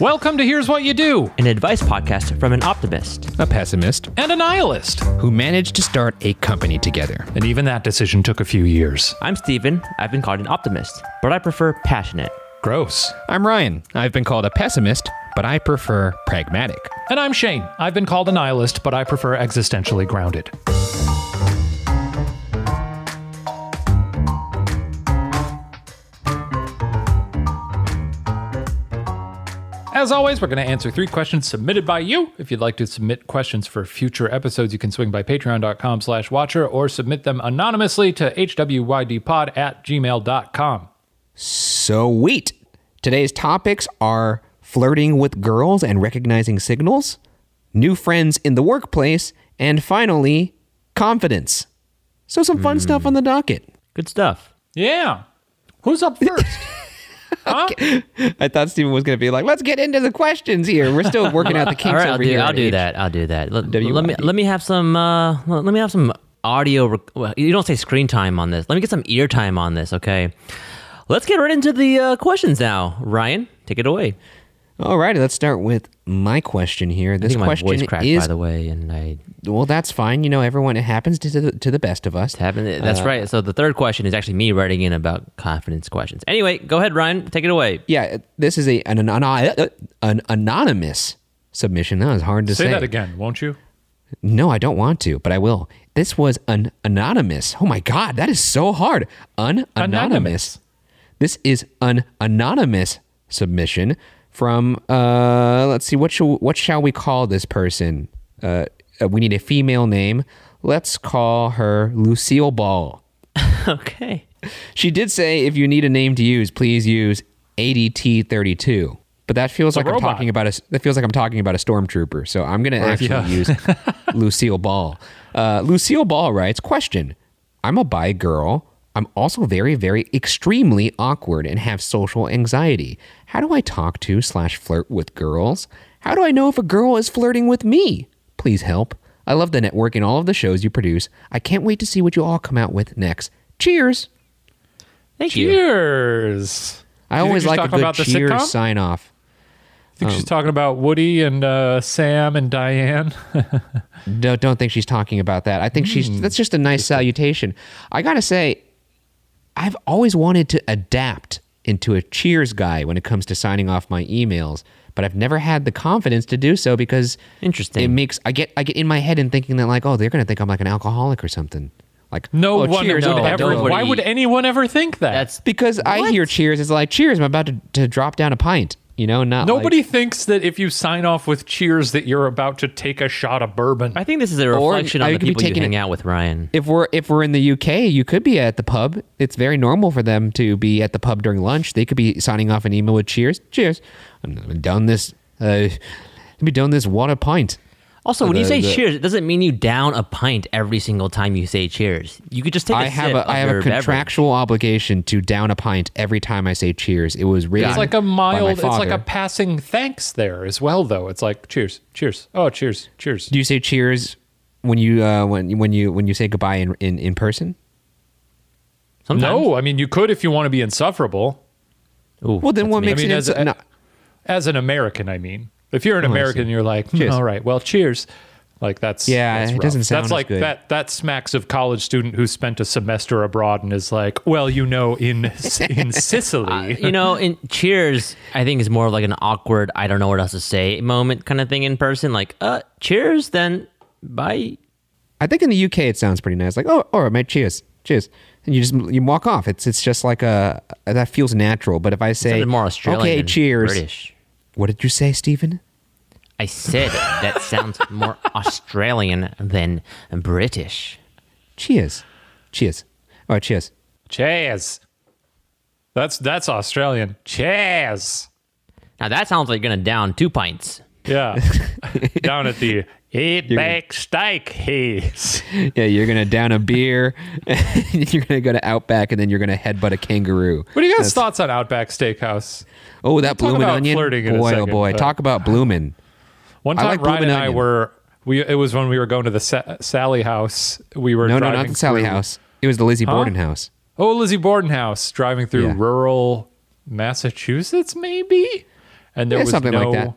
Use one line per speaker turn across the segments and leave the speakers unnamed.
Welcome to Here's What You Do,
an advice podcast from an optimist,
a pessimist,
and a nihilist
who managed to start a company together.
And even that decision took a few years.
I'm Steven. I've been called an optimist, but I prefer passionate.
Gross.
I'm Ryan. I've been called a pessimist, but I prefer pragmatic.
And I'm Shane. I've been called a nihilist, but I prefer existentially grounded. As always, we're going to answer three questions submitted by you. If you'd like to submit questions for future episodes, you can swing by patreon.com slash watcher or submit them anonymously to hwydpod at gmail.com.
Sweet. Today's topics are flirting with girls and recognizing signals, new friends in the workplace, and finally, confidence. So, some fun mm. stuff on the docket.
Good stuff.
Yeah. Who's up first?
Huh? I thought Steven was going to be like, "Let's get into the questions here. We're still working out the kinks
All right,
over
I'll do,
here."
I'll do that. I'll do that. Let, let me let me have some. Uh, let me have some audio. Rec- well, you don't say screen time on this. Let me get some ear time on this. Okay. Let's get right into the uh, questions now. Ryan, take it away.
All righty, let's start with my question here. This question
voice cracked,
is,
by the way, and I.
Well, that's fine. You know, everyone. It happens to the, to the best of us.
Happen, that's uh, right. So the third question is actually me writing in about confidence questions. Anyway, go ahead, Ryan. Take it away.
Yeah, this is a an, an, an anonymous submission. That was hard to
say.
Say
that again, won't you?
No, I don't want to, but I will. This was an anonymous. Oh my god, that is so hard. An anonymous. This is an anonymous submission from uh, let's see what shall what shall we call this person? Uh, uh, we need a female name. Let's call her Lucille Ball.
okay.
She did say if you need a name to use, please use ADT32. But that feels like I'm talking about a that feels like I'm talking about a stormtrooper. So I'm going to actually yeah. use Lucille Ball. Uh, Lucille Ball writes, "Question: I'm a bi girl I'm also very, very extremely awkward and have social anxiety. How do I talk to slash flirt with girls? How do I know if a girl is flirting with me? Please help. I love the network and all of the shows you produce. I can't wait to see what you all come out with next. Cheers.
Thank
cheers.
you.
Cheers.
I always like a good cheers sign off.
I think um, she's talking about Woody and uh, Sam and Diane.
no, don't think she's talking about that. I think mm. she's hmm. that's just a nice salutation. I gotta say, I've always wanted to adapt into a cheers guy when it comes to signing off my emails, but I've never had the confidence to do so because
interesting.
It makes I get I get in my head and thinking that like, oh, they're gonna think I'm like an alcoholic or something. Like
no
oh,
one
cheers,
would ever. Why would anyone ever think that?
That's because what? I hear cheers. It's like cheers. I'm about to, to drop down a pint. You know, not
nobody
like,
thinks that if you sign off with cheers that you're about to take a shot of bourbon.
I think this is a reflection on the people you hang it, out with, Ryan.
If we're if we're in the UK, you could be at the pub. It's very normal for them to be at the pub during lunch. They could be signing off an email with cheers. Cheers. I'm done this. Uh, let me down this water pint.
Also, when the, you say the, cheers, it doesn't mean you down a pint every single time you say cheers. You could just take a I
have
a,
I have a contractual
beverage.
obligation to down a pint every time I say cheers. It was really
It's like a mild it's like a passing thanks there as well though. It's like cheers. Cheers. Oh, cheers. Cheers.
Do you say cheers when you uh, when when you when you say goodbye in in, in person?
Sometimes. No, I mean you could if you want to be insufferable.
Ooh, well, then what makes I mean, it
as, a,
no.
as an American, I mean. If you're an oh, American, you're like, hmm, all right, well, cheers. Like that's
yeah,
that's
it doesn't sound
that's like
good.
that that smacks of college student who spent a semester abroad and is like, well, you know, in in Sicily, uh,
you know, in Cheers, I think is more like an awkward, I don't know what else to say moment kind of thing in person. Like, uh, cheers, then bye.
I think in the UK it sounds pretty nice. Like, oh, all right, mate, cheers, cheers, and you just you walk off. It's it's just like a that feels natural. But if I say
more Australian,
okay, cheers,
British.
What did you say, Steven?
I said that sounds more Australian than British.
Cheers. Cheers. All right, cheers.
Cheers. That's that's Australian. Cheers.
Now that sounds like you're gonna down two pints.
Yeah. down at the Eat back steak he's.
Yeah, you're gonna down a beer, you're gonna go to Outback, and then you're gonna headbutt a kangaroo.
What are you guys' That's, thoughts on Outback Steakhouse?
Oh, that bloomin' onion. Boy, oh second, oh boy, talk about bloomin'.
One time, like Ryan and I were we. It was when we were going to the Sa- Sallie House. We were
no,
no,
not the Sallie
through,
House. It was the Lizzie huh? Borden House.
Oh, Lizzie Borden House, driving through yeah. rural Massachusetts, maybe and there
Yeah,
was
something
no
like that.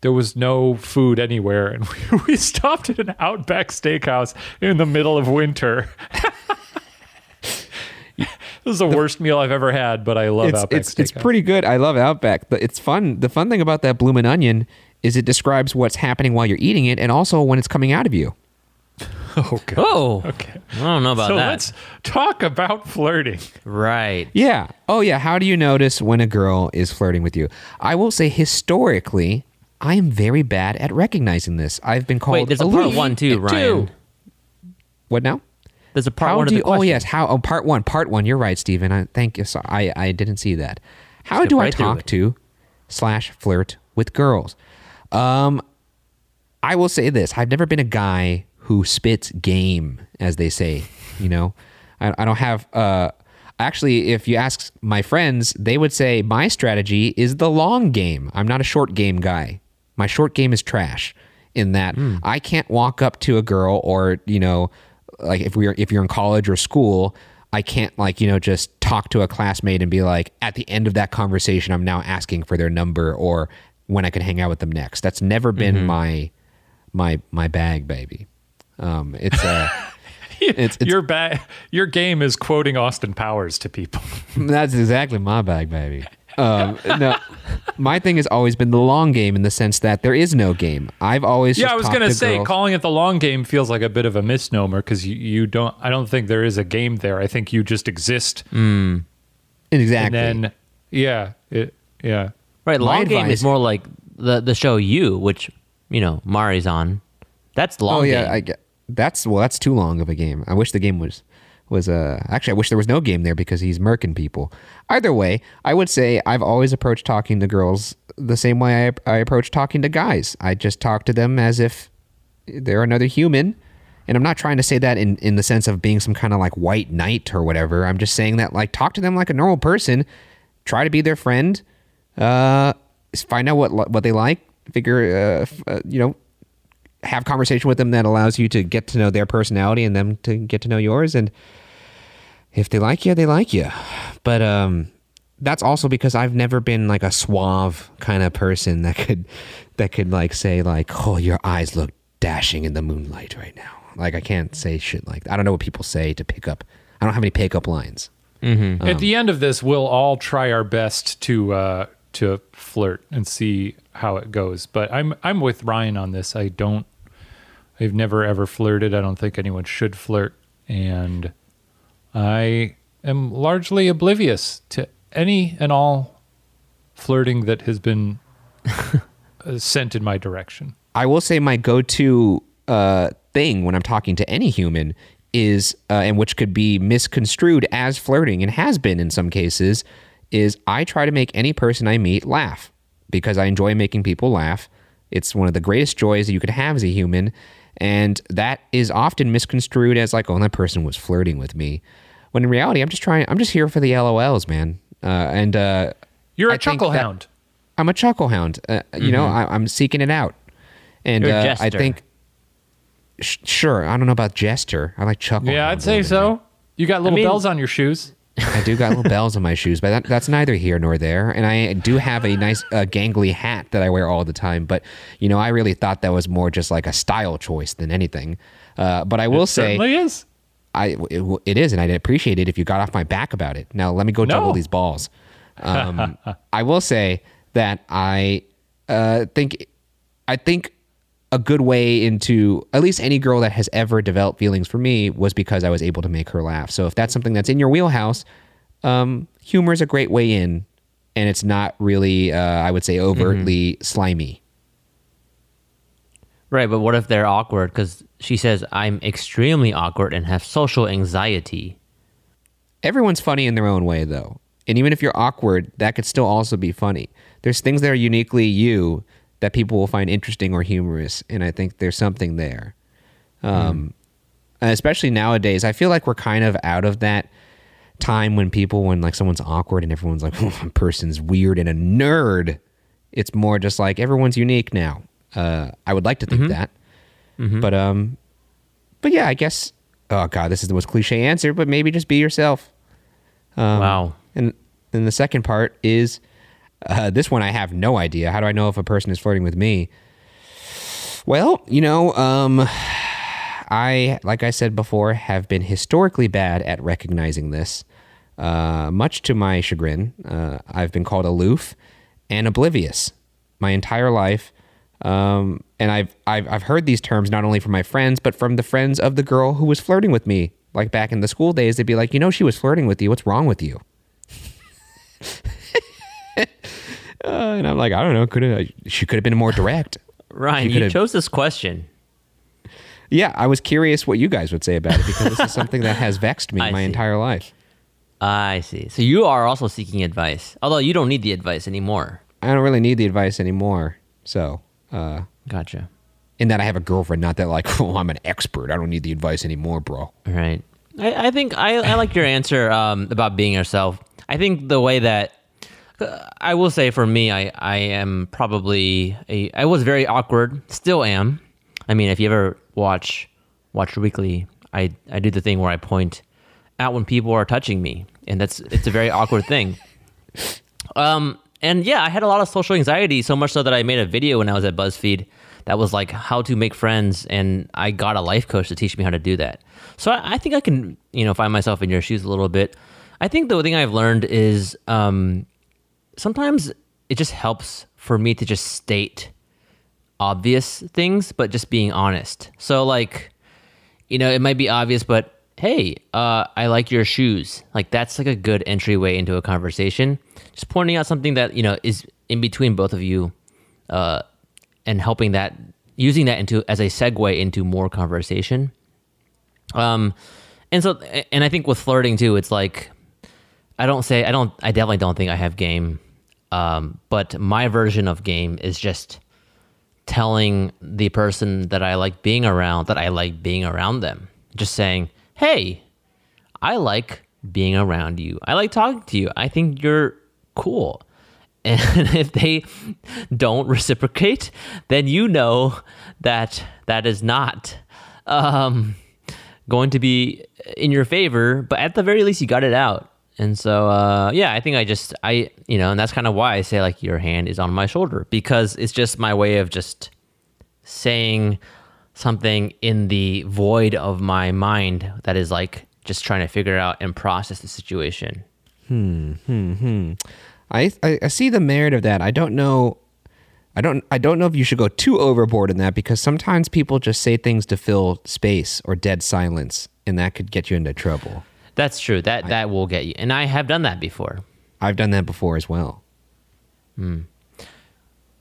there was no food anywhere, and we, we stopped at an Outback Steakhouse in the middle of winter. this is the worst meal I've ever had, but I love
it's
Outback
it's,
Steakhouse.
it's pretty good. I love Outback. But it's fun. The fun thing about that bloomin' onion is it describes what's happening while you're eating it, and also when it's coming out of you.
oh, God.
Oh,
Okay.
I don't know about
So
that.
let's talk about flirting.
Right.
Yeah. Oh yeah. How do you notice when a girl is flirting with you? I will say historically, I am very bad at recognizing this. I've been called
Wait, there's a
aloof.
part one too, Ryan.
What now?
There's a part
how
one
do
of
you,
the question.
oh yes how oh part one part one you're right steven i thank you so i i didn't see that how
Skip
do i
right through
talk to slash flirt with girls um i will say this. I've never been a guy who spits game as they say you know? I, I don't have uh actually if you ask my friends they would say my strategy is the long game. I'm not a short game guy. My short game is trash in that I can't walk up to a girl or you know like if we're if you're in college or school I can't like you know just talk to a classmate and be like at the end of that conversation I'm now asking for their number or when I can hang out with them next that's never been my my my bag baby um it's uh It's- it's-
your ba- your game is quoting Austin Powers to people.
That's exactly my bag, baby. Um, no, my thing has always been the long game in the sense that there is no game. I've always
yeah, I was gonna
to
say
girls-
calling it the long game feels like a bit of a misnomer because you, you don't. I don't think there is a game there. I think you just exist,
exactly.
and then yeah, it yeah.
Right. Long game
advice-
is more like the the show you, which you know Mari's on. That's long
oh yeah,
game.
I get that's well, that's too long of a game. I wish the game was was uh actually I wish there was no game there because he's murking people. Either way, I would say I've always approached talking to girls the same way I, I approach talking to guys. I just talk to them as if they're another human. And I'm not trying to say that in, in the sense of being some kind of like white knight or whatever. I'm just saying that like talk to them like a normal person. Try to be their friend. Uh, find out what what they like. Figure, uh, f- uh, you know, have conversation with them that allows you to get to know their personality and them to get to know yours. And if they like you, they like you. But um, that's also because I've never been like a suave kind of person that could that could like say like, "Oh, your eyes look dashing in the moonlight right now." Like I can't say shit like that. I don't know what people say to pick up. I don't have any pickup lines.
At the end of this, we'll all try our best to uh, to flirt and see how it goes. But I'm I'm with Ryan on this. I don't. I've never ever flirted. I don't think anyone should flirt, and I am largely oblivious to any and all flirting that has been uh, sent in my direction.
I will say my go-to uh, thing when I'm talking to any human is, uh, and which could be misconstrued as flirting and has been in some cases, is I try to make any person I meet laugh because I enjoy making people laugh. It's one of the greatest joys that you could have as a human, and that is often misconstrued as like, oh, that person was flirting with me, when in reality, I'm just trying. I'm just here for the LOLs, man. Uh, and uh,
You're a
I think
chuckle hound.
I'm a chuckle hound. Uh, You know, I, I'm seeking it out, and
You're a
uh, I think, sh- sure, I don't know about jester. I like chuckle.
Yeah, I'd say
little
so. You got little
mean-
bells on your shoes.
I do got little bells on my shoes, but that, that's neither here nor there. And I do have a nice uh, gangly hat that I wear all the time. But you know, I really thought that was more just like a style choice than anything. Uh, but I will say,
Certainly is.
I it, it is, and I'd appreciate it if you got off my back about it. Now let me go juggle
No.
these balls. Um, I will say that I uh, think I think a good way into at least any girl that has ever developed feelings for me was because I was able to make her laugh. So if that's something that's in your wheelhouse, um, humor is a great way in, and it's not really uh, I would say overtly slimy.
Right, but what if they're awkward? Because she says I'm extremely awkward and have social anxiety.
Everyone's funny in their own way, though. And even if you're awkward, that could still also be funny. There's things that are uniquely you that people will find interesting or humorous, and I think there's something there. Um, and especially nowadays, I feel like we're kind of out of that time when people, when like someone's awkward and everyone's like, oh, person's weird and a nerd." It's more just like everyone's unique now. Uh, I would like to think that, but um, but yeah, I guess. Oh god, this is the most cliche answer, but maybe just be yourself. Um,
wow.
And then the second part is, Uh, this one I have no idea. How do I know if a person is flirting with me? Well, you know, um, I, like I said before, have been historically bad at recognizing this. Uh, much to my chagrin, uh, I've been called aloof and oblivious my entire life. Um, and I've, I've I've heard these terms not only from my friends, but from the friends of the girl who was flirting with me. Like back in the school days, they'd be like, "You know, she was flirting with you. What's wrong with you?" uh, and I'm like, I don't know. Could have she could have been more direct.
Ryan, you chose this question.
Yeah, I was curious what you guys would say about it because this is something that has vexed me my see. entire life.
I see. So you are also seeking advice, although you don't need the advice anymore.
I don't really need the advice anymore. So
uh, gotcha.
In that I have a girlfriend, not that like, oh, I'm an expert. I don't need the advice anymore, bro.
Right. I, I think I, I like your answer um, about being yourself. I think the way that uh, I will say for me, I, I am probably a I was very awkward, still am. I mean, if you ever watch Watcher Weekly, I I do the thing where I point out when people are touching me, and that's it's a very awkward thing. Um, and yeah, I had a lot of social anxiety, so much so that I made a video when I was at BuzzFeed that was like how to make friends, and I got a life coach to teach me how to do that. So I, I think I can, you know, find myself in your shoes a little bit. I think the thing I've learned is um, sometimes it just helps for me to just state obvious things, but just being honest. So like, you know, it might be obvious, but hey, uh, I like your shoes. Like that's like a good entryway into a conversation. Just pointing out something that you know is in between both of you, uh, and helping that using that into as a segue into more conversation. Um, and so and I think with flirting too, it's like I don't say I don't I definitely don't think I have game. Um, but my version of game is just telling the person that I like being around that I like being around them. Just saying, hey, I like being around you. I like talking to you. I think you're cool. And if they don't reciprocate, then you know that that is not um, going to be in your favor. But at the very least, you got it out. And so, uh, yeah, I think I just, I, you know, and that's kind of why I say like your hand is on my shoulder because it's just my way of just saying, something in the void of my mind that is like just trying to figure out and process the situation.
Hmm. Hmm. Hmm. I, I, I see the merit of that. I don't know. I don't. I don't know if you should go too overboard in that because sometimes people just say things to fill space or dead silence, and that could get you into trouble.
That's true. That I, that will get you. And I have done that before.
I've done that before as well.
Hmm.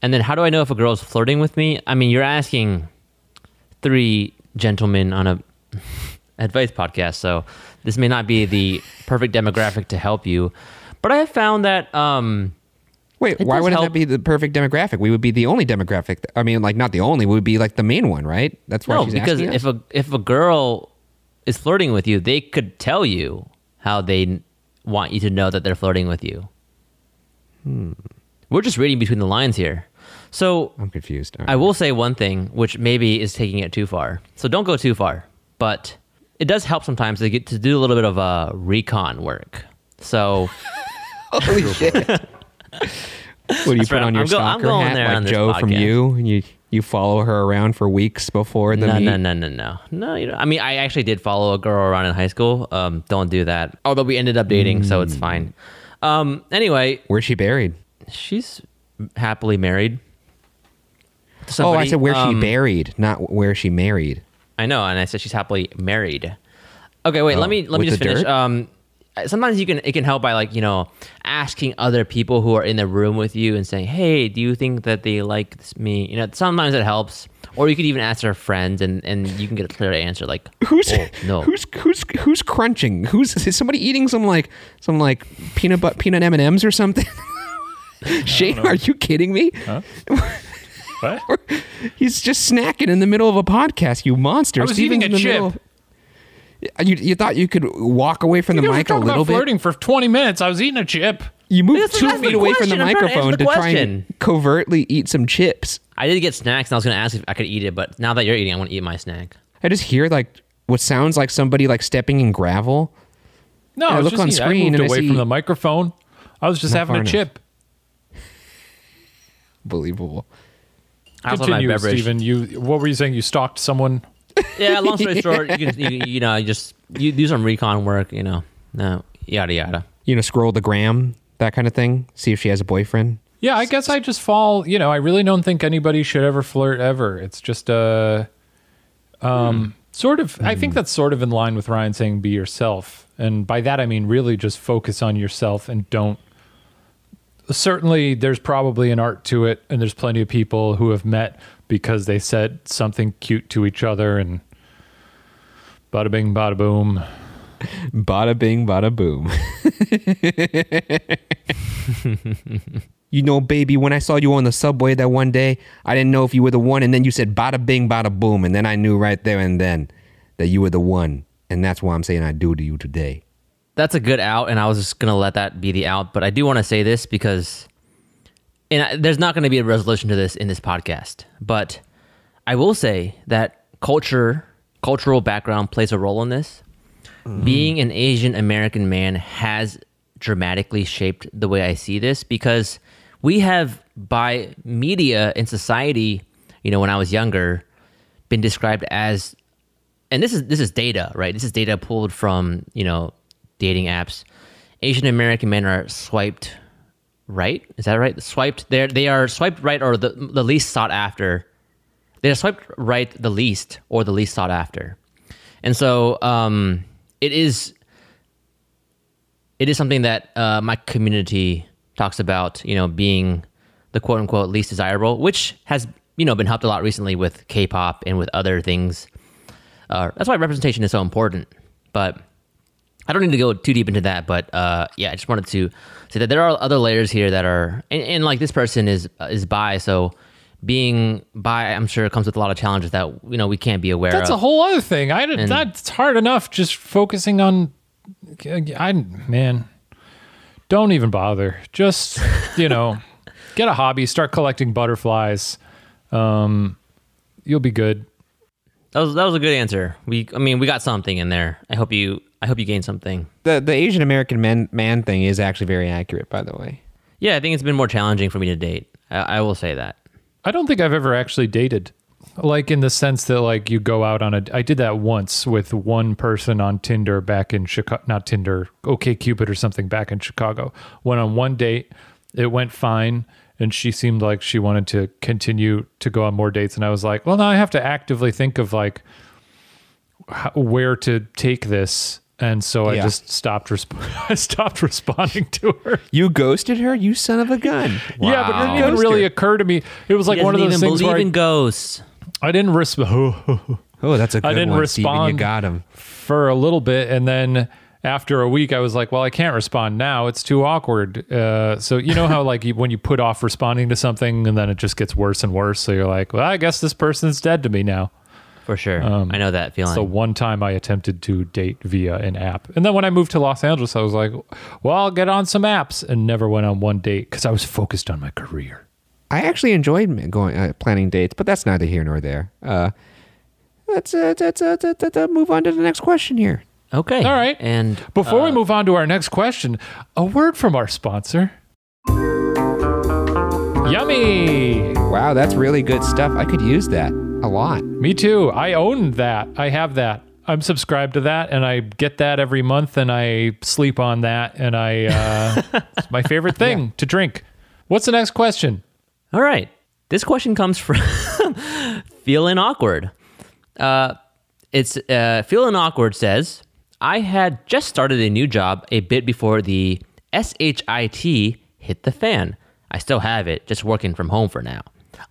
And then, how do I know if a girl's flirting with me? I mean, you're asking three gentlemen on a advice podcast, so this may not be the perfect demographic to help you. But I have found that. Um,
Wait, why wouldn't help. that be the perfect demographic? We would be the only demographic. I mean, like not the only. We would be like the main one, right? That's why. No,
because if a if a girl is flirting with you, they could tell you how they want you to know that they're flirting with you. Hmm. We're just reading between the lines here. So
I'm confused.
Right. I will say one thing, which maybe is taking it too far. So don't go too far, but it does help sometimes to get to do a little bit of uh, recon work. So,
holy shit! what do you put right. on your I'm stalker go, hat like Joe podcast. from you? And you you follow her around for weeks before the
no,
meet?
No, no, no, no, no. You know, I mean, I actually did follow a girl around in high school. Um, don't do that. Although we ended up dating, mm. so it's hmm. fine. Um, anyway,
where's she buried?
She's happily married.
Somebody, oh, I said where um, she buried, not where she married.
I know, and I said she's happily married. Okay, wait. Oh, let me let me just finish. Um, sometimes you can it can help by like you know asking other people who are in the room with you and saying, "Hey, do you think that they like me?" You know, sometimes it helps. Or you could even ask their friends, and, and you can get a clear answer like,
"Who's
oh, no?
Who's who's who's crunching? Who's is somebody eating some like some like peanut butter peanut M and M's or something?" Shane, are you kidding me? Huh? What? He's just snacking in the middle of a podcast. You monster!
I was Steven's eating a chip. Middle.
You, you thought you could walk away from the mic a little bit?
Flirting for twenty minutes. I was eating a chip.
You moved two feet away from the I'm microphone to, to try and covertly eat some chips.
I did get snacks, and I was going to ask if I could eat it, but now that you're eating, I want to eat my snack.
I just hear like what sounds like somebody like stepping in gravel.
No, I look on screen I moved and away I see, from the microphone. I was just having a chip.
Unbelievable.
Continue, Steven. You what were you saying? You stalked someone?
Yeah. Long story short, you can you, you know you just you do some recon work. You know, no yada yada.
You know, scroll the gram, that kind of thing. See if she has a boyfriend.
Yeah, I guess I just fall. You know, I really don't think anybody should ever flirt ever. It's just uh, um, mm. sort of. Mm. I think hmm. that's sort of in line with Ryan saying "be yourself," and by that I mean really just focus on yourself and don't. Certainly, there's probably an art to it, and there's plenty of people who have met because they said something cute to each other, and bada bing, bada boom.
Bada bing, bada boom. you know, baby, when I saw you on the subway that one day, I didn't know if you were the one. And then you said bada bing, bada boom. And then I knew right there and then that you were the one. And that's why I'm saying I do to you today.
That's a good out. And I was just going to let that be the out. But I do want to say this because and I, there's not going to be a resolution to this in this podcast. But I will say that culture, cultural background plays a role in this. Mm-hmm. Being an Asian American man has dramatically shaped the way I see this because we have by media and society, you know, when I was younger, been described as and this is this is data, right? This is data pulled from, you know, dating apps. Asian American men are swiped right. Is that right? Swiped they they are swiped right or the the least sought after. They're swiped right the least or the least sought after. And so um it is it is something that uh, my community talks about, you know, being the quote unquote least desirable, which has, you know, been helped a lot recently with K pop and with other things. Uh, that's why representation is so important. But I don't need to go too deep into that. But uh, yeah, I just wanted to say that there are other layers here that are, and, and like this person is is bi, so being bi, I'm sure comes with a lot of challenges that you know we can't be aware.
That's
of.
a whole other thing. I and, that's hard enough just focusing on. I man, don't even bother. Just you know, get a hobby, start collecting butterflies. Um, you'll be good.
That was that was a good answer. We, I mean, we got something in there. I hope you, I hope you gained something.
The the Asian American man man thing is actually very accurate, by the way.
Yeah, I think it's been more challenging for me to date. I, I will say that.
I don't think I've ever actually dated like in the sense that like you go out on a i did that once with one person on tinder back in chicago not tinder OkCupid or something back in chicago went on one date it went fine and she seemed like she wanted to continue to go on more dates and i was like well now i have to actively think of like how, where to take this and so yeah. I just stopped. Resp- I stopped responding to her.
You ghosted her, you son of a gun.
Wow. Yeah, but it didn't even really occur to me. It was like one of those things where
I, in ghosts.
I didn't respond.
oh, that's a good I didn't one, respond Steven, you got him
for a little bit, and then after a week, I was like, "Well, I can't respond now. It's too awkward." Uh, so you know how like when you put off responding to something, and then it just gets worse and worse. So you're like, "Well, I guess this person's dead to me now."
For sure, um, I know that feeling.
So one time I attempted to date via an app, and then when I moved to Los Angeles, I was like, "Well, I'll get on some apps," and never went on one date because I was focused on my career.
I actually enjoyed going uh, planning dates, but that's neither here nor there. Uh, let's, uh, let's, uh, let's uh, move on to the next question here.
Okay.
All right.
And
before we uh, move on to our next question, a word from our sponsor. Yummy.
Wow, that's really good stuff. I could use that a lot.
Me too. I own that. I have that. I'm subscribed to that and I get that every month and I sleep on that and I uh, it's my favorite thing yeah. to drink. What's the next question?
All right. This question comes from Feeling Awkward. Uh, it's uh, Feeling Awkward says, I had just started a new job a bit before the SHIT hit the fan. I still have it, just working from home for now.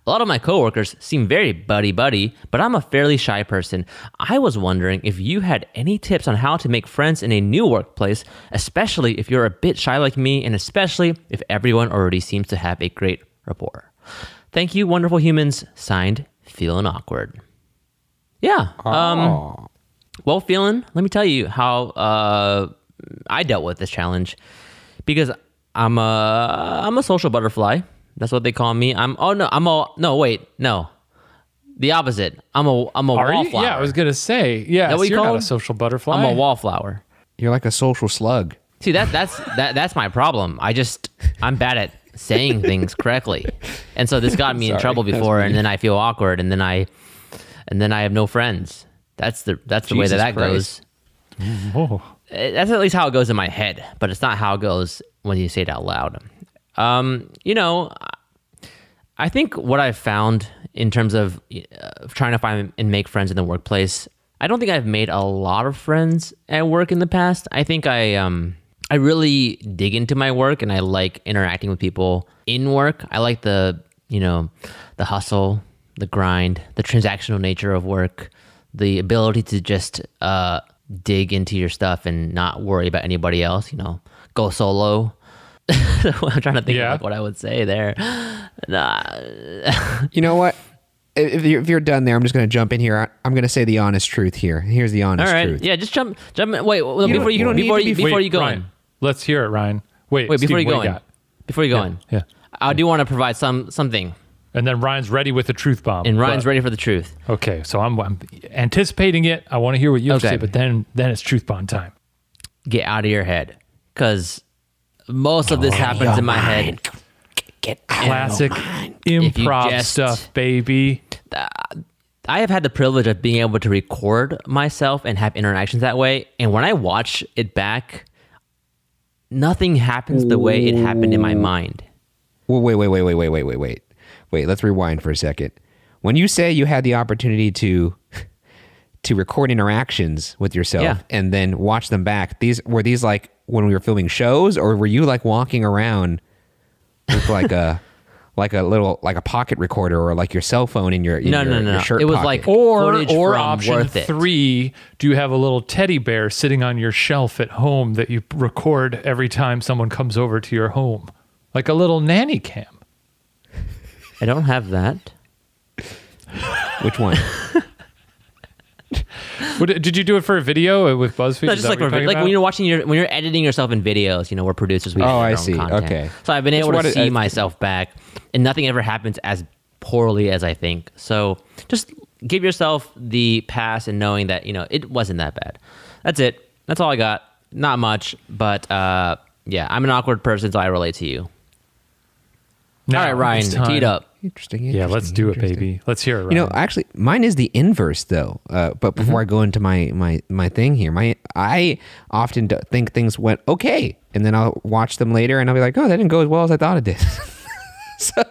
A lot of my coworkers seem very buddy buddy, but I'm a fairly shy person. I was wondering if you had any tips on how to make friends in a new workplace, especially if you're a bit shy like me, and especially if everyone already seems to have a great rapport. Thank you, wonderful humans. Signed, feeling awkward. Yeah. Um, well, feeling. Let me tell you how uh, I dealt with this challenge because I'm a I'm a social butterfly. That's what they call me. I'm oh no I'm a no wait no the opposite. I'm a I'm a Are wallflower.
You? Yeah, I was gonna say yeah. So you're not a social butterfly.
I'm a wallflower.
You're like a social slug.
See that that's that that's my problem. I just I'm bad at saying things correctly. And so this got me in trouble before, and then I feel awkward, and then I, and then I have no friends. That's the that's the Jesus way that that Christ. goes. Whoa. Eh, that's at least how it goes in my head, but it's not how it goes when you say it out loud. Um, you know, I think what I've found in terms of uh, trying to find and make friends in the workplace, I don't think I've made a lot of friends at work in the past. I think I um I really dig into my work and I like interacting with people in work. I like the, you know, the hustle, the grind, the transactional nature of work, the ability to just uh, dig into your stuff and not worry about anybody else, you know, go solo. I'm trying to think yeah. of like what I would say there. Nah.
you know what? If you're, if you're, done there, I'm just going to jump in here. I'm going to say the honest truth here. Here's the honest
All right.
truth.
Yeah, just jump, jump. Wait, you before you, you before, you, before you go
Ryan,
in.
Let's hear it, Ryan. Wait,
wait. Before
Steve,
you go in, before you go
yeah,
in,
yeah. I
do want to provide some something.
And then Ryan's ready with the truth bomb.
And Ryan's but, ready for the truth.
Okay, so I'm, I'm anticipating it. I want to hear what you have okay. to say, but then then it's truth bomb time.
Get out of your head, because most of this oh, happens in my mind. head.
Get classic improv just, stuff, baby.
I have had the privilege of being able to record myself and have interactions that way. And when I watch it back, nothing happens the way it happened in my mind.
Well, wait, wait, wait, wait, wait, wait, wait, wait. Wait, let's rewind for a second. When you say you had the opportunity to to record interactions with yourself yeah. and then watch them back, these were these like when we were filming shows, or were you like walking around with like a like a little like a pocket recorder or like your cell phone in your in
no,
your,
no, no,
your shirt
It was
pocket.
like
or or option three. Do you have a little teddy bear sitting on your shelf at home that you record every time someone comes over to your home, like a little nanny cam?
I don't have that.
Which one?
What, did you do it for a video with BuzzFeed?
No, just like, like when you're watching your when you're editing yourself in videos. You know, we're producers. We
oh, I see. Content. Okay.
So I've been able to see it, myself back, and nothing ever happens as poorly as I think. So just give yourself the pass and knowing that you know it wasn't that bad. That's it. That's all I got. Not much, but uh, yeah, I'm an awkward person, so I relate to you. Now, all right, Ryan, teed up.
Interesting,
interesting. Yeah, let's do it, baby. Let's hear it. Ryan.
You know, actually, mine is the inverse though. Uh, but before mm-hmm. I go into my my my thing here, my I often think things went okay, and then I'll watch them later, and I'll be like, oh, that didn't go as well as I thought it did. so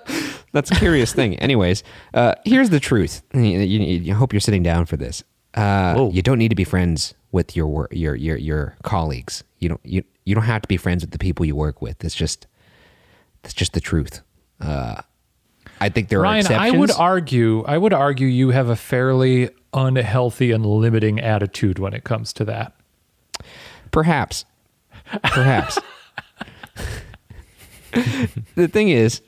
that's a curious thing. Anyways, uh, here's the truth. You, you, you, hope you're sitting down for this. Uh, you don't need to be friends with your your your your colleagues. You don't you you don't have to be friends with the people you work with. It's just that's just the truth. Uh, I think there
Ryan,
are exceptions.
I would argue, I would argue you have a fairly unhealthy and limiting attitude when it comes to that.
Perhaps, perhaps. the thing is,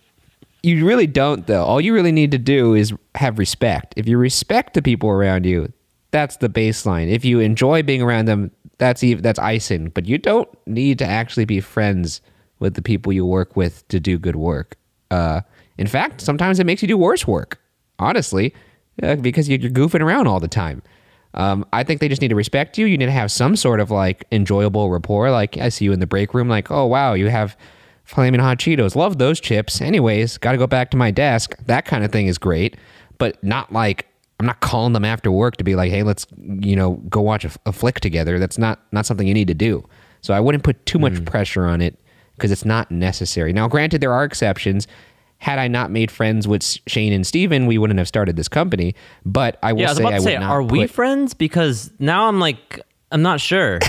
you really don't though. All you really need to do is have respect. If you respect the people around you, that's the baseline. If you enjoy being around them, that's even that's icing. But you don't need to actually be friends with the people you work with to do good work. Uh, in fact, sometimes it makes you do worse work, honestly, uh, because you're goofing around all the time. Um, I think they just need to respect you. You need to have some sort of like enjoyable rapport. Like I see you in the break room, like, oh wow, you have flaming hot Cheetos. Love those chips. Anyways, got to go back to my desk. That kind of thing is great, but not like I'm not calling them after work to be like, hey, let's you know go watch a, a flick together. That's not not something you need to do. So I wouldn't put too much mm. pressure on it because it's not necessary. Now, granted, there are exceptions had I not made friends with Shane and Steven, we wouldn't have started this company. But I will
yeah, I was
say,
about
to
say, are
put...
we friends? Because now I'm like, I'm not sure.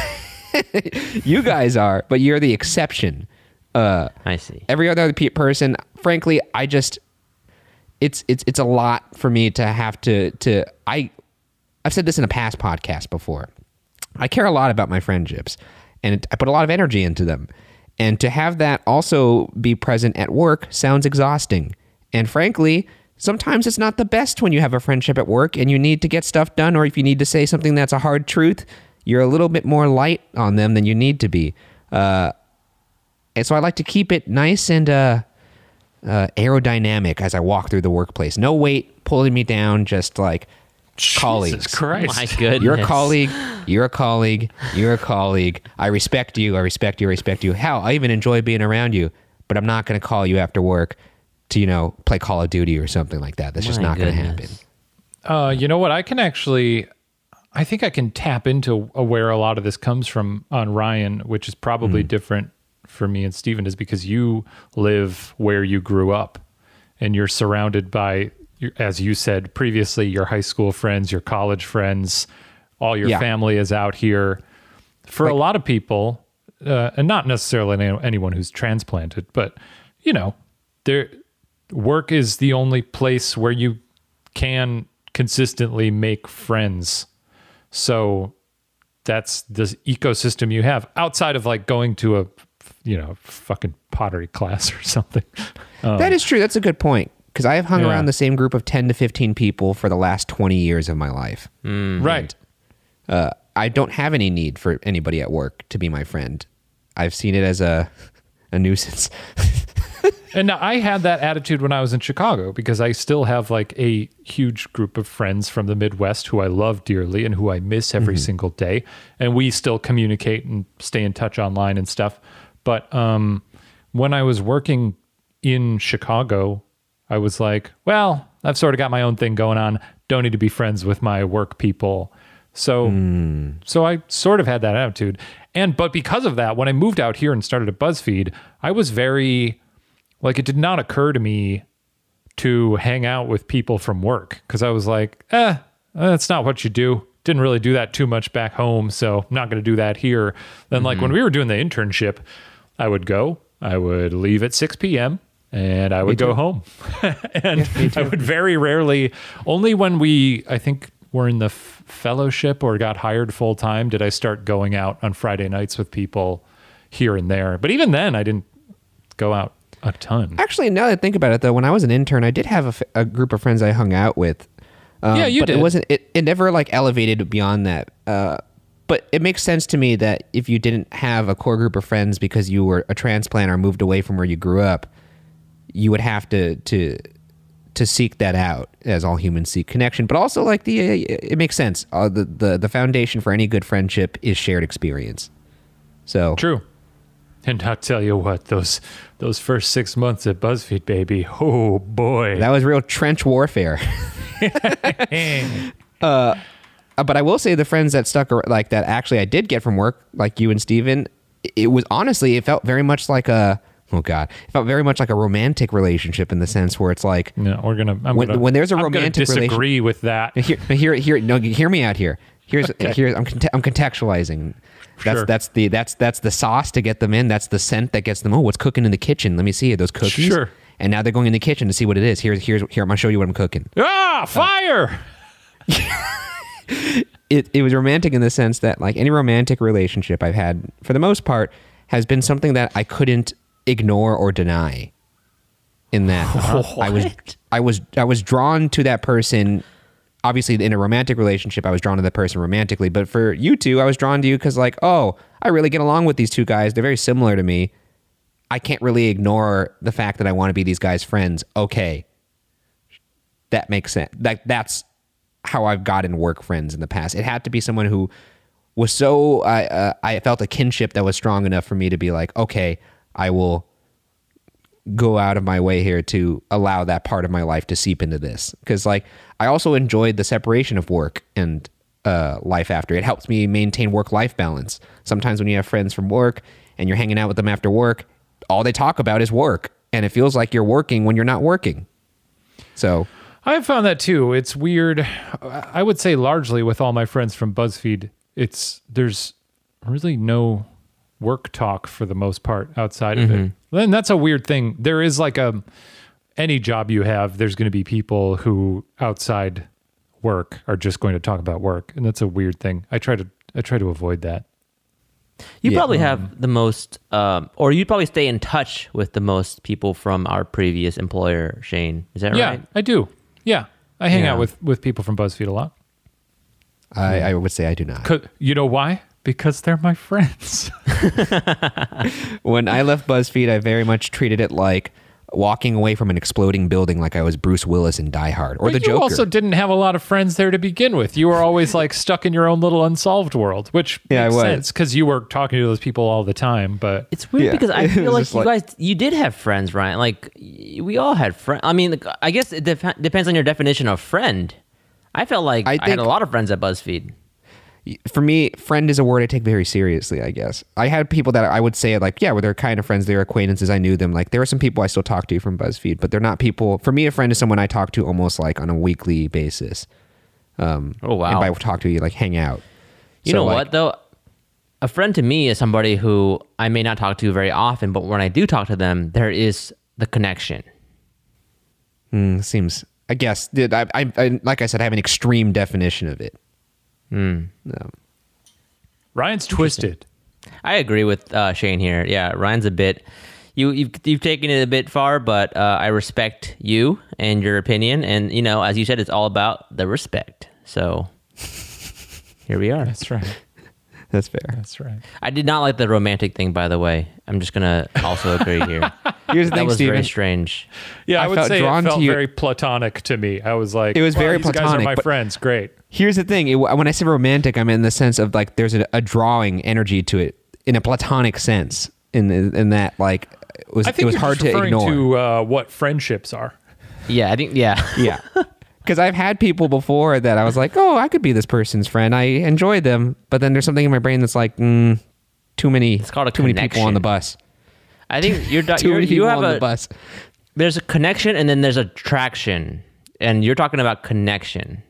you guys are, but you're the exception. Uh,
I see.
Every other person, frankly, I just, it's it's it's a lot for me to have to to I, I've said this in a past podcast before. I care a lot about my friendships, and I put a lot of energy into them. And to have that also be present at work sounds exhausting. And frankly, sometimes it's not the best when you have a friendship at work and you need to get stuff done, or if you need to say something that's a hard truth, you're a little bit more light on them than you need to be. Uh, and so I like to keep it nice and uh, uh, aerodynamic as I walk through the workplace. No weight pulling me down, just like colleagues.
Christ.
My goodness.
You're a colleague. You're a colleague. You're a colleague. I respect you. I respect you. I respect you. Hell, I even enjoy being around you. but I'm not going to call you after work to you know play Call of Duty or something like that. That's My just not going to happen.
Uh, you know what? I can actually, I think I can tap into where a lot of this comes from on Ryan, which is probably mm. different for me and Steven, is because you live where you grew up, and you're surrounded by, as you said previously, your high school friends, your college friends, all your yeah. family is out here. For like, a lot of people, uh, and not necessarily anyone who's transplanted, but you know, there work is the only place where you can consistently make friends. So that's the ecosystem you have outside of like going to a you know fucking pottery class or something.
Um, that is true. That's a good point because I have hung yeah. around the same group of 10 to 15 people for the last 20 years of my life.
Mm-hmm. Right.
Uh, I don't have any need for anybody at work to be my friend. I've seen it as a a nuisance.
and I had that attitude when I was in Chicago because I still have like a huge group of friends from the Midwest who I love dearly and who I miss every mm-hmm. single day. And we still communicate and stay in touch online and stuff. But um, when I was working in Chicago, I was like, well, I've sort of got my own thing going on. Don't need to be friends with my work people. So, mm. so I sort of had that attitude. And, but because of that, when I moved out here and started at BuzzFeed, I was very, like, it did not occur to me to hang out with people from work because I was like, eh, that's not what you do. Didn't really do that too much back home. So, I'm not going to do that here. Then, mm-hmm. like, when we were doing the internship, I would go, I would leave at 6 p.m and I would go home. and yeah, I would very rarely, only when we, I think, were in the f- fellowship or got hired full time did I start going out on Friday nights with people here and there. But even then, I didn't go out a ton.
Actually, now that I think about it, though, when I was an intern, I did have a, f- a group of friends I hung out with.
Um, yeah, you
but
did.
It wasn't. It, it never like elevated beyond that. Uh, but it makes sense to me that if you didn't have a core group of friends because you were a transplant or moved away from where you grew up, you would have to to to seek that out as all humans seek connection. But also like the it makes sense. Uh, the, the the foundation for any good friendship is shared experience. So
true. And I'll tell you what those those first six months at BuzzFeed, baby, oh boy,
that was real trench warfare. uh, but I will say the friends that stuck like that actually I did get from work, like you and Steven, it was honestly it felt very much like a oh god, it felt very much like a romantic relationship in the sense where it's like,
no, we're gonna I'm
when,
gonna,
when there's a I'm romantic
disagree with that.
Here, here, here, no, hear me out here. Here's, okay. here's, I'm, I'm contextualizing. That's sure. that's the that's that's the sauce to get them in. That's the scent that gets them. Oh, what's cooking in the kitchen? Let me see. Those cookies?
Sure.
And now they're going in the kitchen to see what it is. Here's here's here. I'm gonna show you what I'm cooking.
Ah, fire!
it it was romantic in the sense that like any romantic relationship I've had for the most part has been something that I couldn't ignore or deny in that. I was I was I was drawn to that person obviously in a romantic relationship I was drawn to that person romantically but for you two I was drawn to you cuz like oh I really get along with these two guys. They're very similar to me. I can't really ignore the fact that I want to be these guys friends. Okay. That makes sense that that's how I've gotten work friends in the past. It had to be someone who was so I uh, I felt a kinship that was strong enough for me to be like okay I will go out of my way here to allow that part of my life to seep into this because like I also enjoyed the separation of work and uh, life after. It helps me maintain work life balance. Sometimes when you have friends from work and you're hanging out with them after work, all they talk about is work, and it feels like you're working when you're not working. So
I've found that too. It's weird. I would say largely with all my friends from BuzzFeed, it's there's really no work talk for the most part outside of mm-hmm. it. Then that's a weird thing. There is like a any job you have, there's going to be people who outside work are just going to talk about work, and that's a weird thing. I try to I try to avoid that.
You yeah. probably have the most, um, or you probably stay in touch with the most people from our previous employer, Shane. Is that
yeah,
right?
Yeah, I do. Yeah, I hang yeah. out with with people from BuzzFeed a lot.
I, I would say I do not.
You know why? Because they're my friends.
when I left BuzzFeed, I very much treated it like, walking away from an exploding building like I was Bruce Willis in Die Hard or
but
the
you
Joker.
also didn't have a lot of friends there to begin with. You were always like stuck in your own little unsolved world, which
Yeah, I
makes
was.
sense because you were talking to those people all the time. But
It's weird
Yeah.
because I feel like you
like-
guys, you did have friends, Ryan. Like we all had friends. I mean, I guess it dep- depends on your definition of friend. I felt like I,
I
had a lot of friends at BuzzFeed.
For me, friend is a word I take very seriously, I guess. I had people that I would say like, yeah, well, they're kind of friends, they're acquaintances, I knew them. Like there are some people I still talk to from BuzzFeed, but they're not people for me a friend is someone I talk to almost like on a weekly basis. Um
Oh, wow.
And by talk to you like hang out.
You
So,
know
like,
what though? A friend to me is somebody who I may not talk to very often, but when I do talk to them, there is the connection.
mm, seems I guess I, I, I like I said I have an extreme definition of it.
Hmm.
No.
Ryan's twisted.
I agree with uh, Shane here. Yeah, Ryan's a bit. You you've, you've taken it a bit far, but uh, I respect you and your opinion. And you know, as you said, it's all about the respect. So here we are.
That's right.
That's fair.
That's right.
I did not like the romantic thing, by the way. I'm just gonna also agree here.
Here's the
that
thing,
was
Steven.
very strange.
Yeah, I,
I
would
felt
say
drawn
it
to
felt
you-
very platonic to me. I was like,
It was
"Wow,
very
these guys are my friends. Great.
Here's the thing. It, when I say romantic, I'm in the sense of like there's a, a drawing energy to it in a platonic sense. In in that like it was
I
it was
you're
hard
just
to
referring
ignore.
to uh, what friendships are.
Yeah, I think yeah.
yeah. Because I've had people before that I was like, oh, I could be this person's friend. I enjoy them, but then there's something in my brain that's like, mm, too many.
It's called a
too many people on the bus.
I think you're,
Too
you're
many
you
people
have
on
a
the bus.
there's a connection and then there's attraction, and you're talking about connection.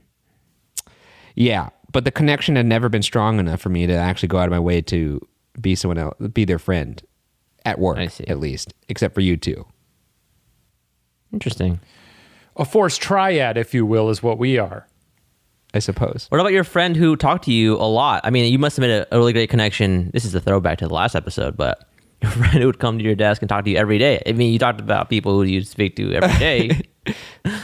Yeah, but the connection had never been strong enough for me to actually go out of my way to be someone else, be their friend at work,
I see.
at least, except for you two.
Interesting.
A forced triad, if you will, is what we are.
I suppose.
What about your friend who talked to you a lot? I mean, you must have made a, a really great connection. This is a throwback to the last episode, but your friend who would come to your desk and talk to you every day. I mean, you talked about people who you speak to every day.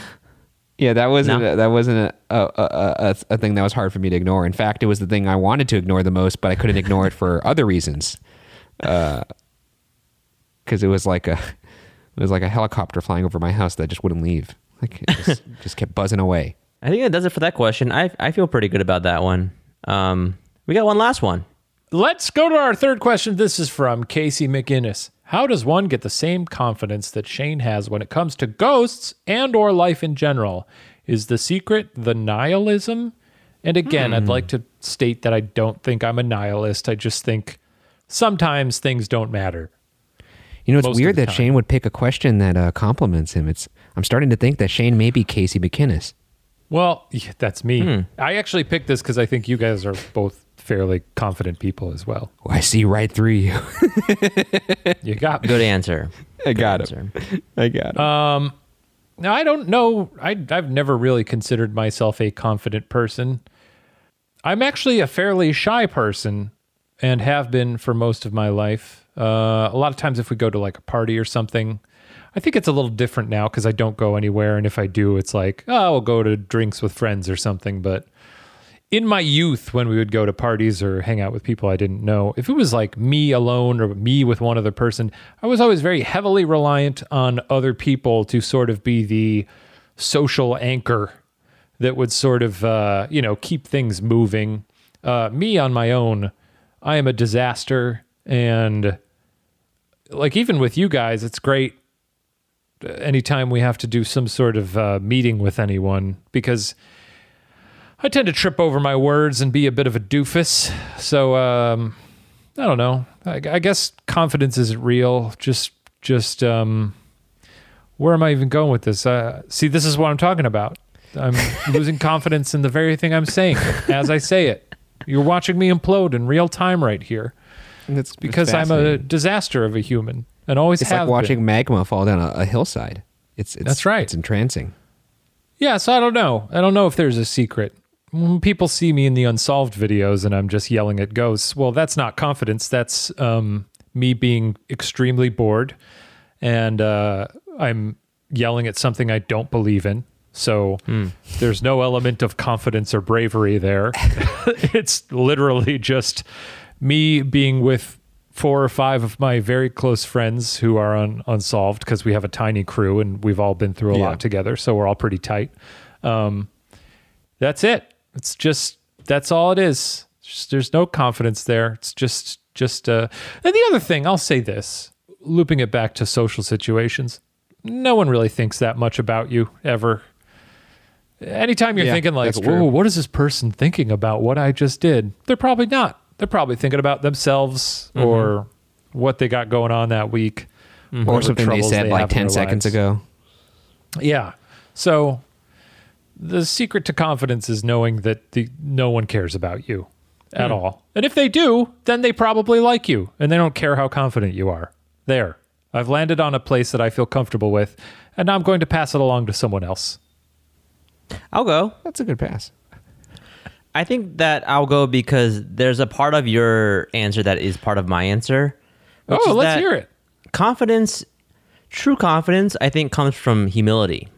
Yeah, that wasn't
No?
a, that wasn't a, a, a, a, a thing that was hard for me to ignore. In fact, it was the thing I wanted to ignore the most, but I couldn't ignore it for other reasons. Because it was like a it was like a helicopter flying over my house that just wouldn't leave. Like it just, just kept buzzing away.
I think that does it for that question. I I feel pretty good about that one. Um, we got one last one.
Let's go to our third question. This is from Casey McInnes. How does one get the same confidence that Shane has when it comes to ghosts and or life in general? Is the secret the nihilism? And again, I'd like to state that I don't think I'm a nihilist. I just think sometimes things don't matter.
You know, it's
Most
weird that
time.
Shane would pick a question that uh, compliments him. It's I'm starting to think that Shane may be Casey McInnes.
Well, yeah, that's me. I actually picked this because I think you guys are both fairly confident people as well.
Oh, I see right through you.
You got me.
Good answer.
I got
Answer.
I got it.
Uh, Now, I don't know. I, I've never really considered myself a confident person. I'm actually a fairly shy person and have been for most of my life. Uh, a lot of times, if we go to like a party or something, I think it's a little different now because I don't go anywhere. And if I do, it's like, oh, we'll go to drinks with friends or something. But in my youth, when we would go to parties or hang out with people I didn't know, if it was like me alone or me with one other person, I was always very heavily reliant on other people to sort of be the social anchor that would sort of, uh, you know, keep things moving. Uh, me on my own, I am a disaster. And like, even with you guys, it's great anytime we have to do some sort of uh, meeting with anyone because I tend to trip over my words and be a bit of a doofus. So um, I don't know. I, I guess confidence isn't real. Just, just um, where am I even going with this? Uh, see, this is what I'm talking about. I'm losing confidence in the very thing I'm saying as I say it. You're watching me implode in real time right here
It's
because I'm a disaster of a human and always
It's
have
like
been.
watching magma fall down a, a hillside. It's, it's
That's right.
It's entrancing.
Yeah, so I don't know. I don't know if there's a secret. When people see me in the unsolved videos and I'm just yelling at ghosts, well, that's not confidence. That's um, me being extremely bored and uh, I'm yelling at something I don't believe in. So there's no element of confidence or bravery there. it's literally just me being with four or five of my very close friends who are un, unsolved because we have a tiny crew and we've all been through a yeah. lot together, so we're all pretty tight. Um, that's it. It's just that's all it is. Just, there's no confidence there. It's just just. Uh, and the other thing, I'll say this, looping it back to social situations. No one really thinks that much about you ever. Anytime you're yeah, thinking like, "Whoa, what is this person thinking about what I just did?" They're probably not they're probably thinking about themselves mm-hmm. or what they got going on that week,
mm-hmm. or something they said they like ten seconds lives. ago.
Yeah. So the secret to confidence is knowing that the, no one cares about you at mm. all. And if they do, then they probably like you and they don't care how confident you are. There. I've landed on a place that I feel comfortable with, and now I'm going to pass it along to someone else.
I'll go.
That's a good pass.
I think that I'll go because there's a part of your answer that is part of my answer.
Oh, let's hear it.
Confidence, true confidence, I think comes from humility.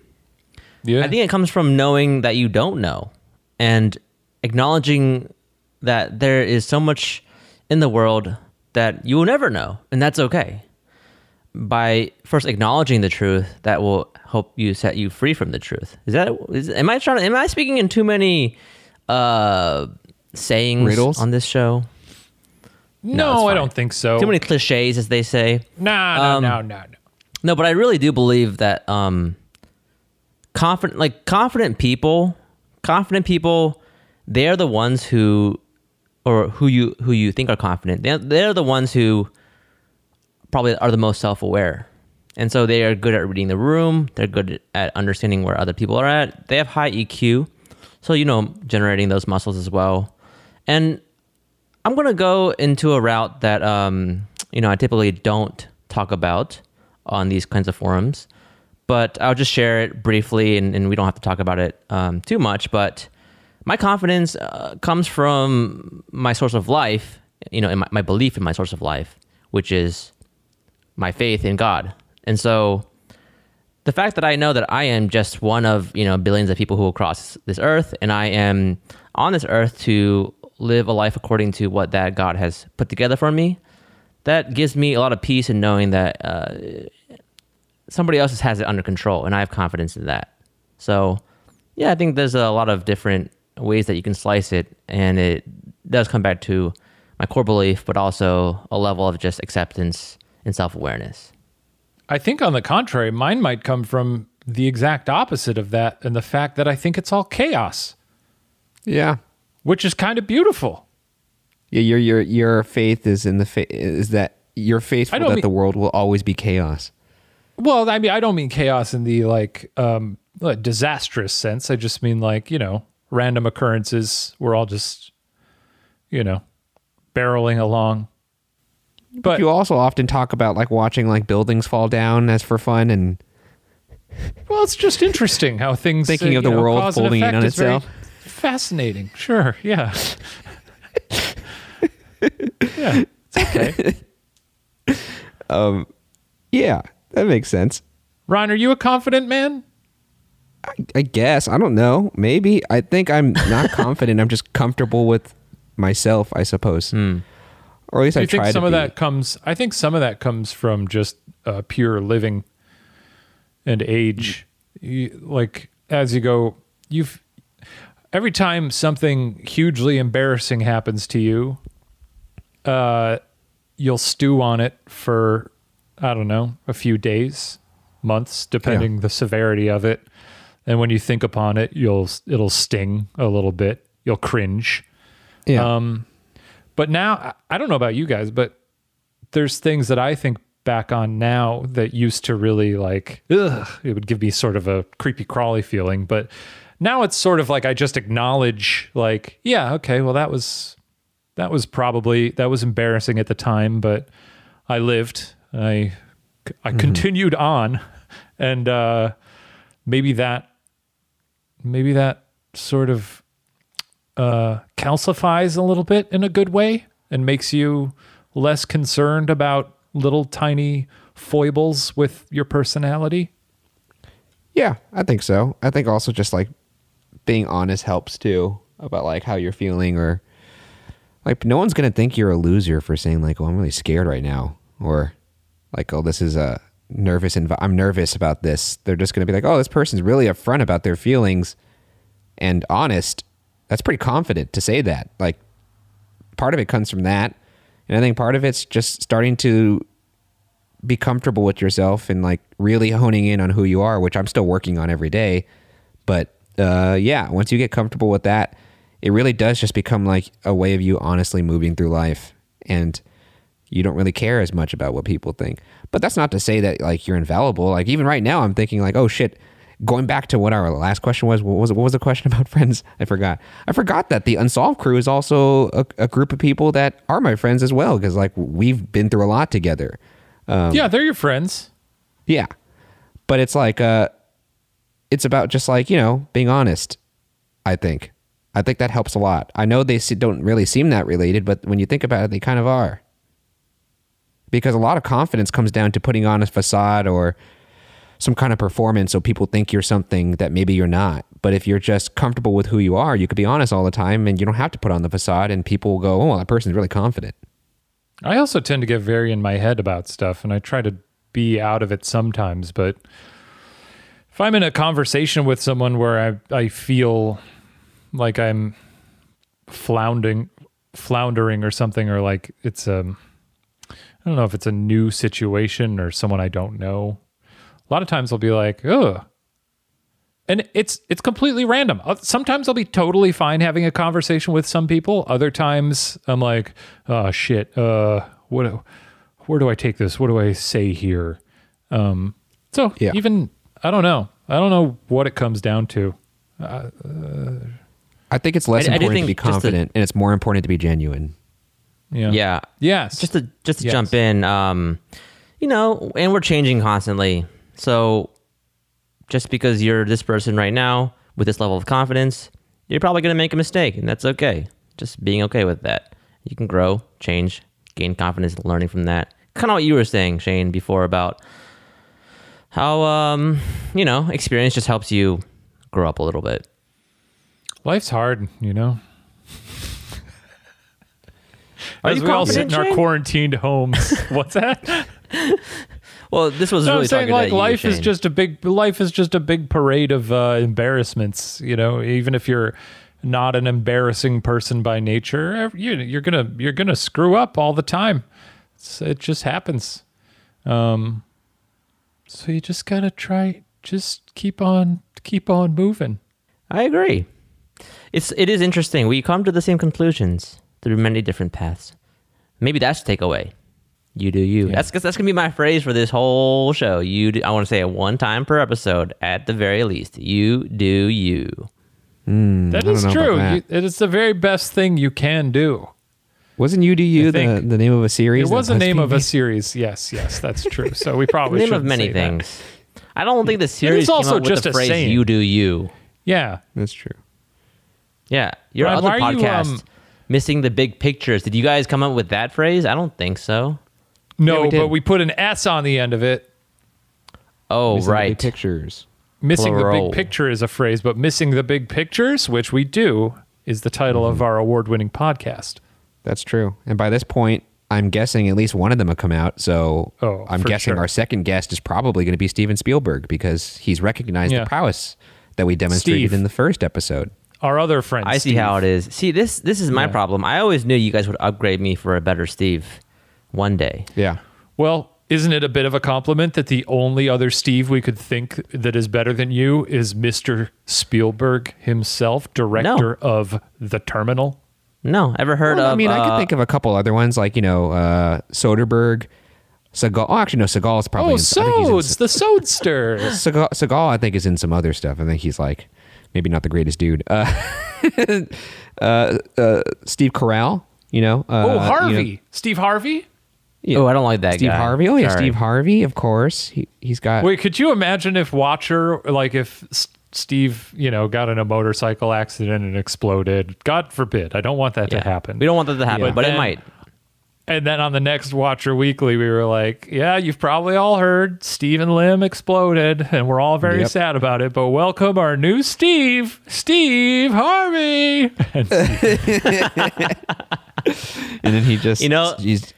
Yeah. I think it comes from knowing that you don't know and acknowledging that there is so much in the world that you will never know, and that's okay. By first acknowledging the truth, that will help you set you free from the truth. Is that? Is, am I trying? To, am I speaking in too many uh, sayings Riddles? on this show?
No, no I don't think so.
Too many cliches, as they say.
No, no, um, no, no, no.
No, but I really do believe that um, confident, like confident people, confident people, they're the ones who, or who you who you think are confident. They're, they're the ones who probably are the most self aware. And so they are good at reading the room. They're good at understanding where other people are at. They have high EQ. So, you know, generating those muscles as well. And I'm going to go into a route that, um, you know, I typically don't talk about on these kinds of forums, but I'll just share it briefly and, and we don't have to talk about it um, too much. But my confidence uh, comes from my source of life, you know, my, my belief in my source of life, which is my faith in God. And so the fact that I know that I am just one of you know billions of people who will cross this earth, and I am on this earth to live a life according to what that God has put together for me, that gives me a lot of peace in knowing that uh, somebody else has it under control, and I have confidence in that. So, yeah, I think there's a lot of different ways that you can slice it, and it does come back to my core belief, but also a level of just acceptance and self awareness.
I think, on the contrary, mine might come from the exact opposite of that and the fact that I think it's all chaos.
Yeah.
Which is kind of beautiful.
Yeah, your your your faith is in the fa- is that you're faithful that mean, the world will always be chaos.
Well, I mean, I don't mean chaos in the like um disastrous sense. I just mean like, you know, random occurrences. We're all just you know, barreling along
but you also often talk about like watching like buildings fall down as for fun and
well, it's just interesting how things
thinking uh, of the know, world folding in on itself.
Fascinating. Sure. Yeah. yeah. It's okay.
um, yeah, that makes sense.
Ryan, are you a confident man?
I, I guess. I don't know. Maybe. I think I'm not confident. I'm just comfortable with myself, I suppose.
Hmm or at least I, I think some of be. that comes. I think some of that comes from just uh, pure living and age. You, like as you go, you've every time something hugely embarrassing happens to you, uh, you'll stew on it for I don't know a few days, months, depending yeah. the severity of it. And when you think upon it, you'll it'll sting a little bit. You'll cringe. Yeah. Um, but now, I don't know about you guys, but there's things that I think back on now that used to really like, ugh, it would give me sort of a creepy crawly feeling. But now it's sort of like I just acknowledge, like, yeah, okay, well, that was that was probably that was embarrassing at the time, but I lived. I I mm-hmm. continued on, and uh, maybe that maybe that sort of uh, calcifies a little bit in a good way and makes you less concerned about little tiny foibles with your personality?
Yeah, I think so. I think also just like being honest helps too about like how you're feeling or like no one's gonna think you're a loser for saying like, "Oh, I'm really scared right now," or like, "Oh, this is a nervous and I'm nervous about this." They're just gonna be like, "Oh, this person's really upfront about their feelings and honest." That's pretty confident to say that. Like, part of it comes from that, and I think part of it's just starting to be comfortable with yourself and like really honing in on who you are, which I'm still working on every day. But uh, yeah, once you get comfortable with that, it really does just become like a way of you honestly moving through life and you don't really care as much about what people think. But that's not to say that like you're infallible. Like even right now I'm thinking like, oh shit, going back to what our last question was, what was what was the question about friends? I forgot. I forgot that the Unsolved crew is also a, a group of people that are my friends as well because like we've been through a lot together.
Um, yeah, they're your friends.
Yeah, but it's like uh, it's about just like you know being honest. I think I think that helps a lot. I know they don't really seem that related, but when you think about it, they kind of are. Because a lot of confidence comes down to putting on a facade or some kind of performance so people think you're something that maybe you're not. But if you're just comfortable with who you are, you could be honest all the time and you don't have to put on the facade and people will go, oh, that person's really confident.
I also tend to get very in my head about stuff and I try to be out of it sometimes. But if I'm in a conversation with someone where I, I feel like I'm floundering floundering or something or like it's um I don't know if it's a new situation or someone I don't know. A lot of times I'll be like, "Ugh." And it's it's completely random. Uh, sometimes I'll be totally fine having a conversation with some people. Other times I'm like, "Oh shit. Uh what where do I take this? What do I say here?" Um so yeah. even I don't know. I don't know what it comes down to. Uh, uh,
I think it's less I, important I to be confident, to, and it's more important to be genuine.
Yeah. Yeah.
Yes.
Just to just to yes. jump in, um, you know, and we're changing constantly. So just because you're this person right now with this level of confidence, you're probably going to make a mistake, and that's okay. Just being okay with that. You can grow, change, gain confidence, learning from that. Kind of what you were saying, Shane, before about how um, you know experience just helps you grow up a little bit.
Life's hard, you know. Are As we all sit in our quarantined homes. What's that?
well, this was no, really I'm saying like
life
you,
is just a big life is just a big parade of uh, embarrassments. You know, even if you're not an embarrassing person by nature, you, are gonna you're gonna screw up all the time. It's, it just happens. Um, so you just gotta try. Just keep on keep on moving.
I agree it's it is interesting. We come to the same conclusions through many different paths. Maybe that's takeaway. You do you. Yeah. That's that's gonna be my phrase for this whole show. You do, I want to say it one time per episode at the very least. You do you.
Mm, that is true. That. You, it is the very best thing you can do.
Wasn't you do you the, the name of a series?
It was the name of a series. Yes, yes, that's true. So we probably
name of many things. That. I don't think the series is also just a phrase saying. "you do you."
Yeah,
that's true.
Yeah, your Ryan, other podcast, you, um, missing the big pictures. Did you guys come up with that phrase? I don't think so.
No, yeah, we but we put an S on the end of it.
Oh,
missing
right.
pictures.
Missing Plural. the big picture is a phrase, but missing the big pictures, which we do, is the title mm-hmm. of our award-winning podcast.
That's true. And by this point, I'm guessing at least one of them have come out. So oh, I'm guessing
sure.
our second guest is probably going to be Steven Spielberg because he's recognized yeah. the prowess that we demonstrated Steve. in the first episode
our other friend.
I
Steve.
see how it is. See, this this is my yeah. problem. I always knew you guys would upgrade me for a better Steve one day.
Yeah.
Well, isn't it a bit of a compliment that the only other Steve we could think that is better than you is Mr. Spielberg himself, director no. of The Terminal?
No, ever heard well, of?
I mean,
uh,
I could think of a couple other ones like you know uh, Soderbergh. Seagal. Oh, actually, no. Seagal is probably.
Oh, in, Sods, the Sodster.
Seagal, Seagal, I think, is in some other stuff. I think he's like maybe not the greatest dude. Uh, uh, uh, Steve Carell, you know. Uh,
oh, Harvey. You know,
Steve
Harvey.
Yeah. Oh, I don't like that
Steve
guy.
Harvey. Oh yeah, Sorry. Steve Harvey. Of course, he he's got.
Wait, could you imagine if Watcher, like if Steve, you know, got in a motorcycle accident and exploded? God forbid. I don't want that
yeah.
to happen.
We don't want that to happen, yeah. but it might.
And then on the next Watcher Weekly, we were like, yeah, you've probably all heard Steven Lim exploded, and we're all very yep. sad about it. But welcome our new Steve, Steve Harvey.
and then he just
You know-
he's,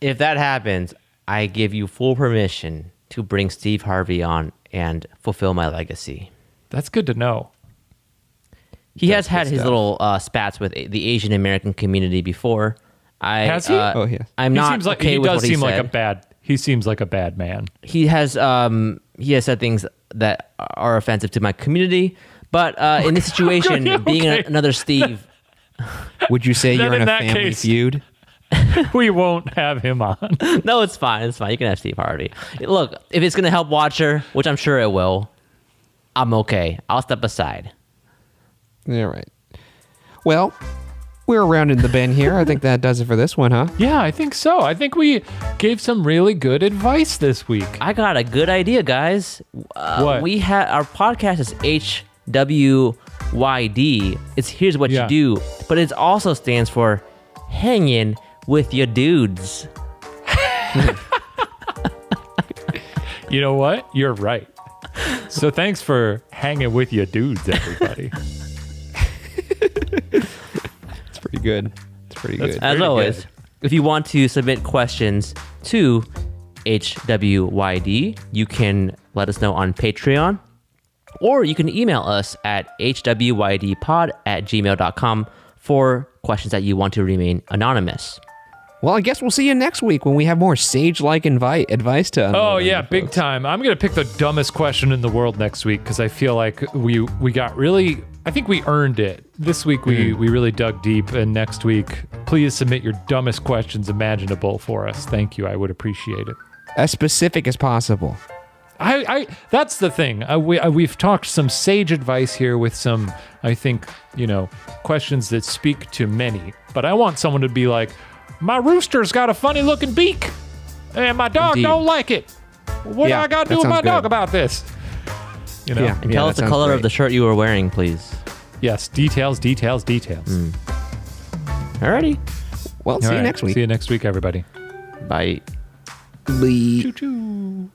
If that happens, I give you full permission to bring Steve Harvey on and fulfill my legacy.
That's good to know.
He has had his
stuff.
little uh, spats with the Asian American community before. I,
Has he?
Uh,
Oh, yes.
I'm
he
not
seems like
okay
he
with
does
what he
seem like a bad. He seems like a bad man.
he has um he has said things that are offensive to my community. But uh, in this situation,
Okay,
being a-
okay.
another Steve,
would you say you're in
in
a family
case-
feud?
we won't have him on.
no, it's fine. It's fine. You can have Steve Harvey. Look, if it's gonna help Watcher, which I'm sure it will, I'm okay. I'll step aside.
Yeah, right. Well, we're around in the bend here. I think that does it for this one, huh?
Yeah, I think so. I think we gave some really good advice this week.
I got a good idea, guys. Uh,
What?
We had our podcast is HWYD. It's here's what
Yeah.
you do, but it also stands for hanging with your dudes.
You know what? You're right. So thanks for hanging with your dudes, everybody.
good. It's pretty
That's
good.
As always,
good.
if you want to submit questions to HWYD, you can let us know on Patreon or you can email us at hwydpod at gmail.com for questions that you want to remain anonymous.
Well, I guess we'll see you next week when we have more sage-like invite advice to.
Oh yeah,
you
big
folks.
time. I'm gonna pick the dumbest question in the world next week because I feel like we we got really. I think we earned it this week. We we really dug deep, and next week, please submit your dumbest questions imaginable for us. Thank you. I would appreciate it.
As specific as possible.
I, I that's the thing. Uh, we uh, we've talked some sage advice here with some, I think, you know, questions that speak to many. But I want someone to be like, my rooster's got a funny looking beak, and my dog
Indeed.
don't like it. What
Yeah,
do I got to do with my
sounds
dog about this? You know.
Yeah.
And tell us the
sounds
color of
great.
the shirt you were wearing, please.
Yes. Details. Details. Details. Mm.
Alrighty.
Well, see
All
you
right.
next week.
See you next week, everybody.
Bye.
Bye.
Choo choo.